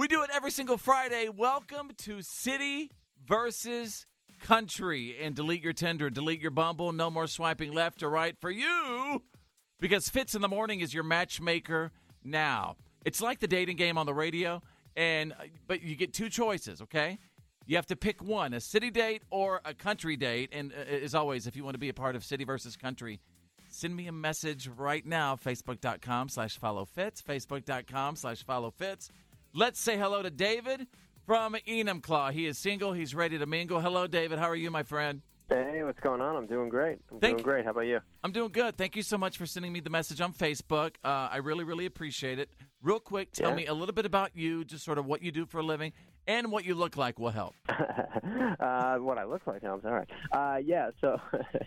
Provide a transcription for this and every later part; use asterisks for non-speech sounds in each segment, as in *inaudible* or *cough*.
We do it every single Friday. Welcome to City versus Country. And delete your Tinder, delete your Bumble. No more swiping left or right for you because Fitz in the Morning is your matchmaker now. It's like the dating game on the radio, and but you get two choices, okay? You have to pick one, a city date or a country date. And uh, as always, if you want to be a part of City versus Country, send me a message right now, facebook.com slash follow Fitz, facebook.com slash follow Fitz. Let's say hello to David from Enumclaw. He is single. He's ready to mingle. Hello, David. How are you, my friend? Hey, what's going on? I'm doing great. I'm Thank- doing great. How about you? I'm doing good. Thank you so much for sending me the message on Facebook. Uh, I really, really appreciate it. Real quick, tell Yeah. me a little bit about you, just sort of what you do for a living and what you look like will help. *laughs* uh, what I look like, I'm sorry. Uh, yeah, so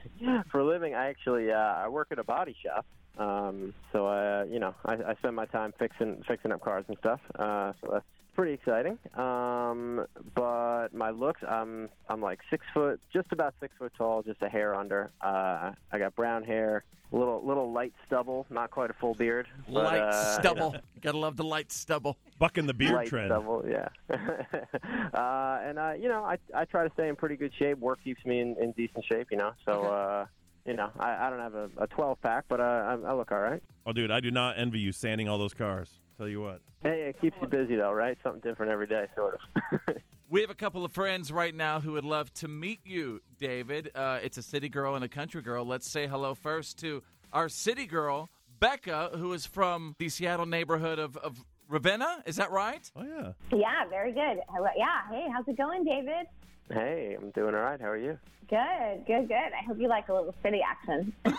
*laughs* for a living, I actually uh, I work at a body shop. Um, so uh, you know, I, I spend my time fixing fixing up cars and stuff. Uh, so that's pretty exciting. Um, but my looks, I'm I'm like six foot, just about six foot tall, just a hair under. Uh, I got brown hair, little little light stubble, not quite a full beard. but, light uh, you stubble. know. *laughs* *laughs* Gotta love the light stubble. Bucking the beard light trend. stubble, yeah. *laughs* uh, and uh, you know, I I try to stay in pretty good shape. Work keeps me in, in decent shape, you know. So uh, you know, I, I don't have a, a 12 pack, but uh, I, I look all right. Oh, dude, I do not envy you sanding all those cars. Tell you what. Hey, it keeps you busy though, right? Something different every day, sort of. *laughs* We have a couple of friends right now who would love to meet you, David. Uh, it's a city girl and a country girl. Let's say hello first to our city girl, Becca, who is from the Seattle neighborhood of, of Ravenna. Is that right? Oh yeah. Yeah, very good. Hello- Yeah, hey, how's it going, David? Hey, I'm doing all right. How are you? Good, good, good. I hope you like a little city action. *laughs* and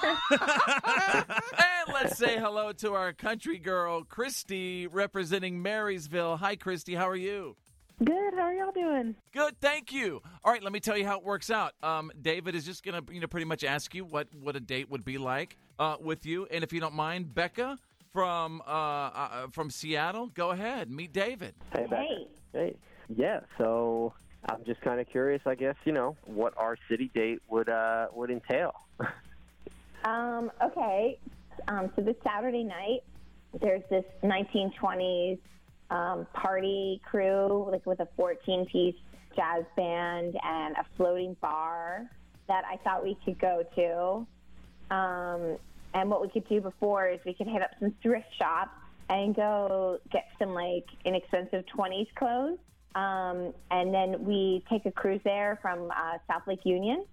let's say hello to our country girl, Kristi, representing Marysville. Hi, Kristi. How are you? Good. How are y'all doing? Good, thank you. All right, let me tell you how it works out. Um, David is just gonna, you know, pretty much ask you what what a date would be like uh, with you, and if you don't mind, Becca from uh, uh, from Seattle, go ahead, meet David. Hey, Becca. hey. Hey. Yeah. So I'm just kind of curious, I guess. You know, what our city date would uh would entail. *laughs* Um, okay. Um, so this Saturday night, there's this 1920s um, party crew, like with a 14 piece jazz band and a floating bar that I thought we could go to. Um, and what we could do before is we could hit up some thrift shops and go get some like inexpensive 20s clothes. Um, and then we take a cruise there from uh, South Lake Union.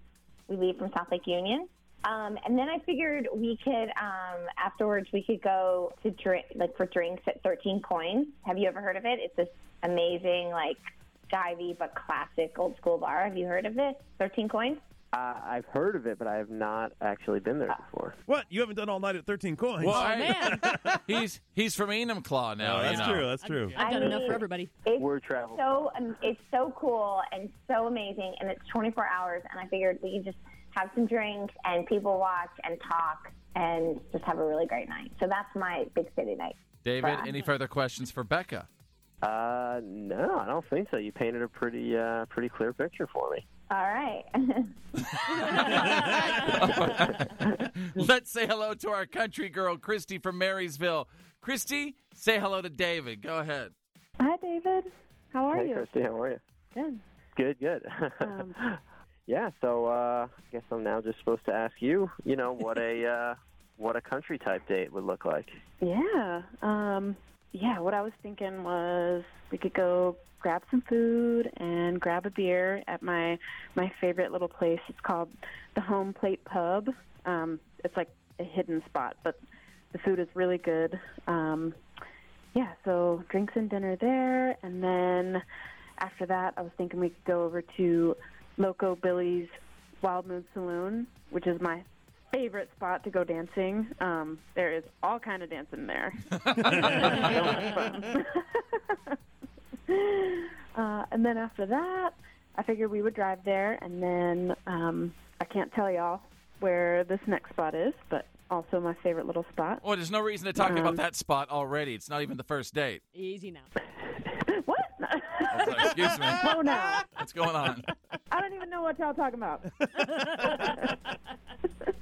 We leave from South Lake Union. Um, and then I figured we could, um, afterwards, we could go to drink, like for drinks at 13 Coins. Have you ever heard of it? It's this amazing, like, divey but classic old school bar. Have you heard of this? 13 Coins? Uh, I've heard of it, but I have not actually been there before. What? You haven't done all night at 13 coins? Well, Oh, I- man. *laughs* he's he's from Enumclaw now. Oh, you that's know. true. That's true. I've done I enough for everybody. It's Word travel. so um, it's so cool and so amazing, and it's 24 hours. And I figured we could just have some drinks and people watch and talk and just have a really great night. So that's my big city night. David, Wow. any further questions for Becca? Uh, no, I don't think so. You painted a pretty uh pretty clear picture for me. All right. *laughs* Let's say hello to our country girl, Kristi from Marysville. Kristi, say hello to David. Go ahead. Hi, David. How are hey, you? Kristi, how are you? Good. Good, good. Um, *laughs* yeah, so uh, I guess I'm now just supposed to ask you, you know, what a uh, what a country type date would look like. *laughs* Yeah. Um, yeah. What I was thinking was we could go grab some food and grab a beer at my my favorite little place. It's called the Home Plate Pub. Um, it's like a hidden spot, but the food is really good. Um, yeah. So drinks and dinner there, and then after that, I was thinking we could go over to Loco Billy's Wild Moose Saloon, which is my favorite spot to go dancing. Um, there is all kind of dancing there. So much fun. uh, and then after that, I figured we would drive there, and then um, I can't tell y'all where this next spot is, but also my favorite little spot. Well, there's no reason to talk about Um, that spot already. It's not even the first date. Easy now. *laughs* what? I like, Excuse me. oh no! What's going on? I don't even know what y'all talking about. *laughs*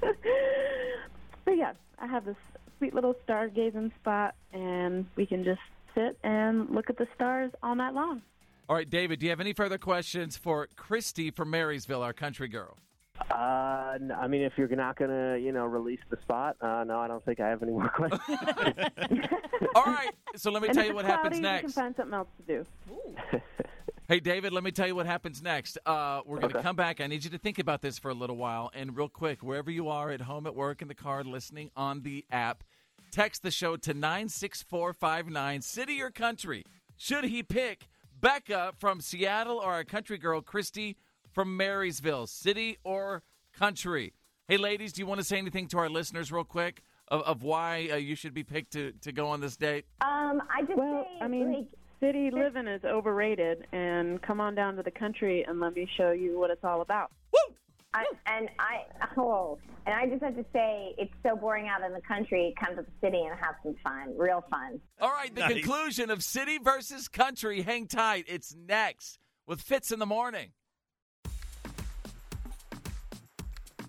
*laughs* but yeah, I have this sweet little stargazing spot, and we can just sit and look at the stars all night long. All right, David, do you have any further questions for Kristi from Marysville, our country girl? Uh, n- I mean, if you're not gonna, you know, release the spot, uh, no, I don't think I have any more *laughs* questions. *laughs* All right, so let me and tell you what it's happens cloudy, You next. can find something else to do. Hey, David, let me tell you what happens next. Uh, we're going to Okay. come back. I need you to think about this for a little while. And real quick, wherever you are, at home, at work, in the car, listening on the app, text the show to 96459, city or country. Should he pick Becca from Seattle or our country girl, Kristi from Marysville, city or country? Hey, ladies, do you want to say anything to our listeners real quick of, of why uh, you should be picked to, to go on this date? Um, I just Well, say, I mean, like, city living is overrated, and come on down to the country and let me show you what it's all about. I, and I oh, and I just have to say, it's so boring out in the country. Come to the city and have some fun, real fun. All right, the Nice. conclusion of city versus country. Hang tight. It's next with Fitz in the Morning.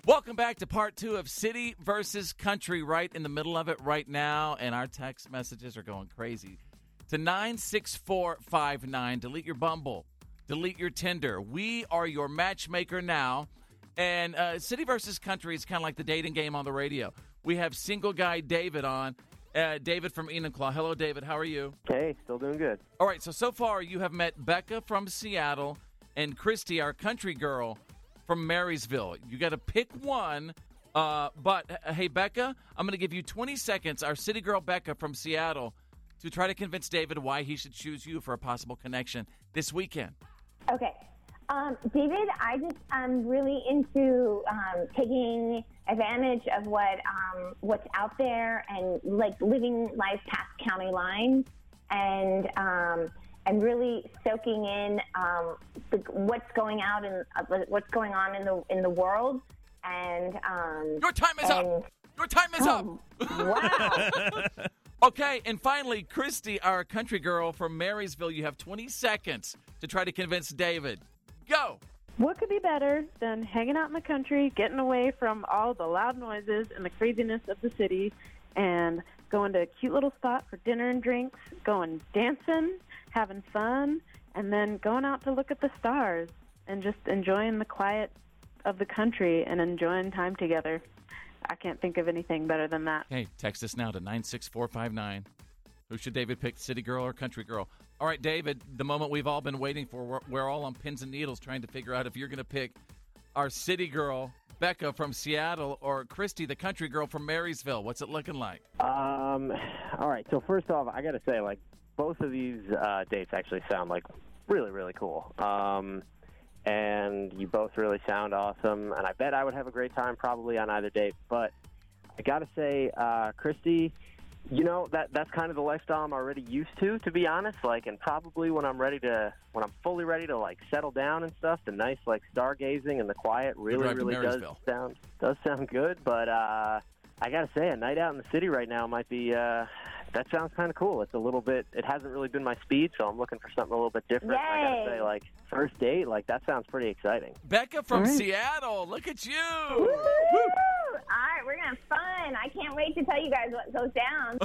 Welcome back to part two of City versus Country, right in the middle of it right now. And our text messages are going crazy. To 96459, delete your Bumble, delete your Tinder. We are your matchmaker now. And uh, City versus Country is kind of like the dating game on the radio. We have single guy David on. Uh, David from Enumclaw. Hello, David. How are you? hey, still doing good. All right, so so far you have met Becca from Seattle and Kristi, our country girl from Marysville. You got to pick one. Uh, but uh, hey, Becca, I'm going to give you 20 seconds. Our city girl Becca from Seattle to try to convince David why he should choose you for a possible connection this weekend. Okay. Um, David, I just am really into um, taking advantage of what um, what's out there and like living life past county lines and um, and really soaking in um, the, what's going out and uh, what's going on in the in the world and um, Your time is up. Your time is up. wow. *laughs* Okay, and finally, Kristi, our country girl from Marysville, you have 20 seconds to try to convince David. Go. What could be better than hanging out in the country, getting away from all the loud noises and the craziness of the city, and going to a cute little spot for dinner and drinks, going dancing, having fun, and then going out to look at the stars and just enjoying the quiet of the country and enjoying time together. I can't think of anything better than that. Hey, text us now to 96459. Who should David pick, city girl or country girl? All right, David, the moment we've all been waiting for. We're, we're all on pins and needles trying to figure out if you're going to pick our city girl, Becca from Seattle, or Kristi, the country girl from Marysville. What's it looking like? Um, all right. So first off, I got to say, like, both of these uh, dates actually sound like really, really cool. Um, and you both really sound awesome. And I bet I would have a great time probably on either date. But I got to say, uh, Kristi, you know that that's kind of the lifestyle I'm already used to, to be honest. Like, and probably when I'm ready to, when I'm fully ready to like settle down and stuff, the nice like stargazing and the quiet really, really does sound does sound good. But uh, I gotta say, a night out in the city right now might be. Uh, that sounds kind of cool. It's a little bit. It hasn't really been my speed, so I'm looking for something a little bit different. And I gotta say, like first date, like that sounds pretty exciting. Becca from All right. Seattle. Look at you. Woo! All right, we're gonna have fun. I can't wait to tell you guys what goes down.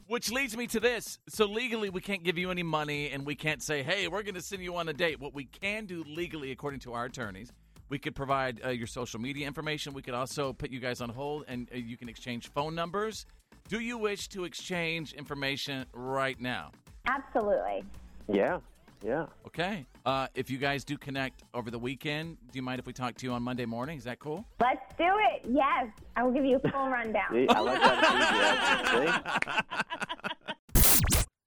*laughs* Which leads me to this. So legally, we can't give you any money, and we can't say, "Hey, we're going to send you on a date." What we can do legally, according to our attorneys, we could provide uh, your social media information. We could also put you guys on hold, and uh, you can exchange phone numbers. Do you wish to exchange information right now? Absolutely. Yeah, yeah. Okay. Uh, if you guys do connect over the weekend, do you mind if we talk to you on Monday morning? Is that cool? Let's do it. Yes, I will give you a full *laughs* rundown. See, I like that *laughs* enthusiasm. See?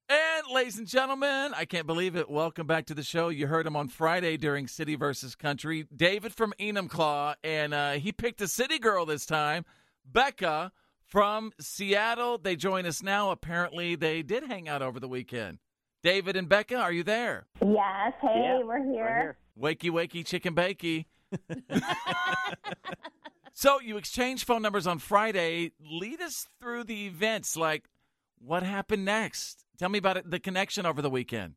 And ladies and gentlemen, I can't believe it. Welcome back to the show. You heard him on Friday during City versus Country. David from Enumclaw, and uh, he picked a city girl this time, Becca from Seattle. They join us now. Apparently, they did hang out over the weekend. David and Becca, are you there? Yes. Hey, Yeah, we're here. Right here. Wakey, wakey, chicken bakey. *laughs* *laughs* so you exchanged phone numbers on Friday. Lead us through the events. Like, what happened next? Tell me about it, the connection over the weekend.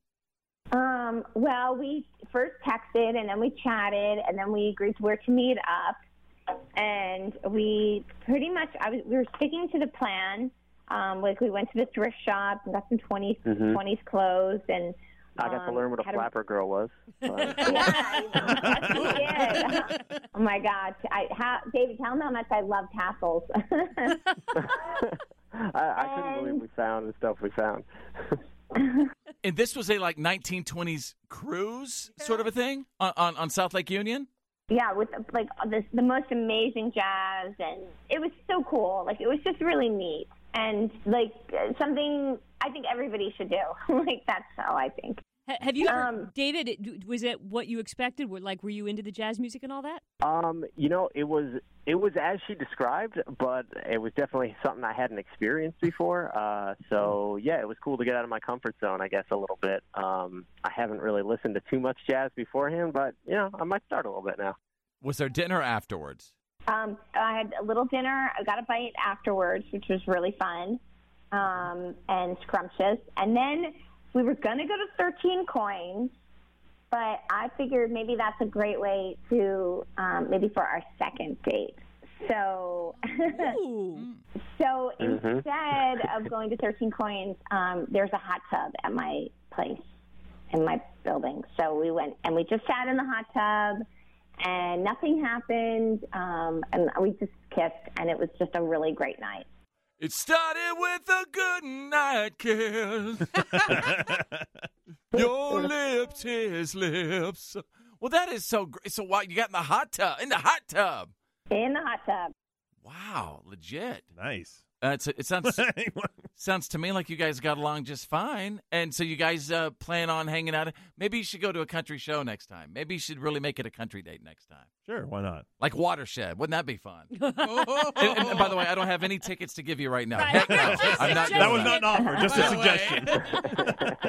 Um, well, we first texted and then we chatted and then we agreed to where to meet up. And we pretty much, I was, we were sticking to the plan Um, like we went to the thrift shop and got some 20s Mhm. 20s clothes and. I got to um, learn what a had flapper girl was. *laughs* Yeah, yes, did. Oh my God, I, ha, David, tell them how much I love tassels. *laughs* *laughs* I, I couldn't And- believe we found the stuff we found. *laughs* And this was a like 1920s cruise sort of a thing on, on, on South Lake Union? yeah, with like this, the most amazing jazz, and it was so cool. Like it was just really neat, and like uh, something I think everybody should do. *laughs* like that's how I think. Ha- Have you ever, Um, David? Was it what you expected? Were like, were you into the jazz music and all that? Um, you know, it was it was as she described, but it was definitely something I hadn't experienced before. Uh, so yeah, it was cool to get out of my comfort zone, I guess, a little bit. Um, I haven't really listened to too much jazz beforehand, but you know, I might start a little bit now. Was there dinner afterwards? Um, I had a little dinner. I got a bite afterwards, which was really fun um, and scrumptious. And then we were going to go to 13 Coins, but I figured maybe that's a great way to um, maybe for our second date. So, *laughs* Ooh. so Mhm. instead of going to 13 Coins, um, there's a hot tub at my place in my building. So we went and we just sat in the hot tub and nothing happened. Um, and we just kissed, and it was just a really great night. It started with a good night kiss. Your *laughs* lips, his lips. Well, that is so great. So, what you got in the hot tub? In the hot tub. In the hot tub. Wow, legit. nice. Uh, it's, it sounds *laughs* sounds to me like you guys got along just fine, and so you guys uh, plan on hanging out. Maybe you should go to a country show next time. Maybe you should really make it a country date next time, sure, why not? like Watershed. Wouldn't that be fun? *laughs* and, and- and by the way, I don't have any tickets to give you right now. Heck no, *laughs* I'm not. doing That was that. not an offer, just a By the way. suggestion.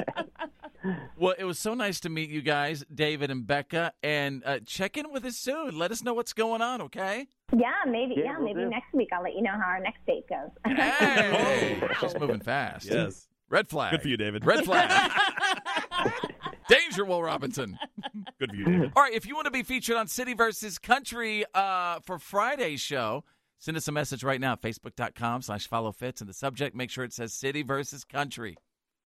Well, it was so nice to meet you guys, David and Becca, and uh, check in with us soon. Let us know what's going on, okay? Yeah, maybe. Yeah, Yeah, will maybe do. next week I'll let you know how our next date goes. Hey, *laughs* Oh, she's moving fast. yes. Red flag. Good for you, David. Red flag. *laughs* Danger, Will Robinson. Good for you, David. All right, if you want to be featured on City versus Country uh, for Friday's show, send us a message right now, facebook.com slash follow Fitz. In the subject, make sure it says City versus Country.